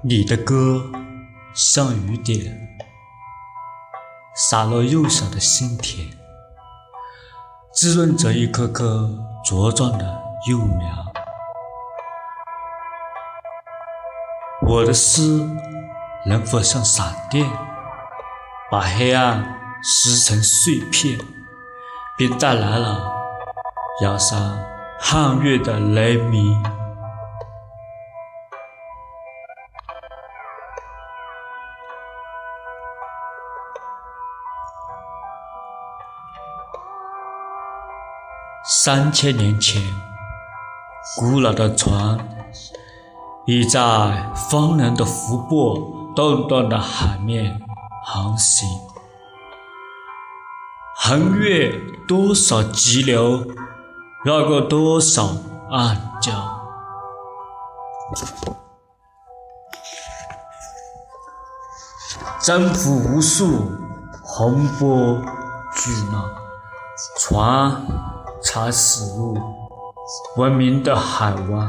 你的歌像雨点，洒落幼小的心田，滋润着一棵棵茁壮的幼苗。我的诗能否像闪电，把黑暗撕成碎片，并带来了摇山撼月的雷鸣？三千年前，古老的船已在荒凉的湖泊、动荡的海面航行，横越多少急流，绕过多少暗礁，征服无数洪波巨浪，船。才驶入文明的海湾。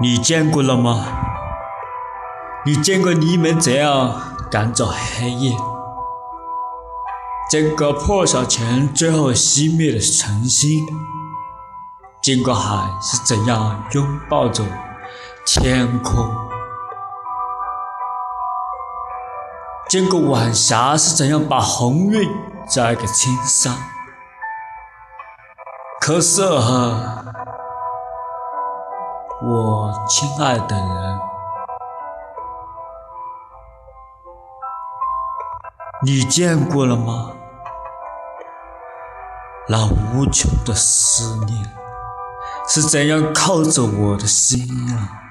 你见过了吗？你见过黎明怎样赶走黑夜？见过破晓前最后熄灭的晨星？见过海是怎样拥抱着？天空，见过晚霞是怎样把红晕摘给青山。可是，我亲爱的人，你见过了吗？那无穷的思念是怎样靠着我的心啊？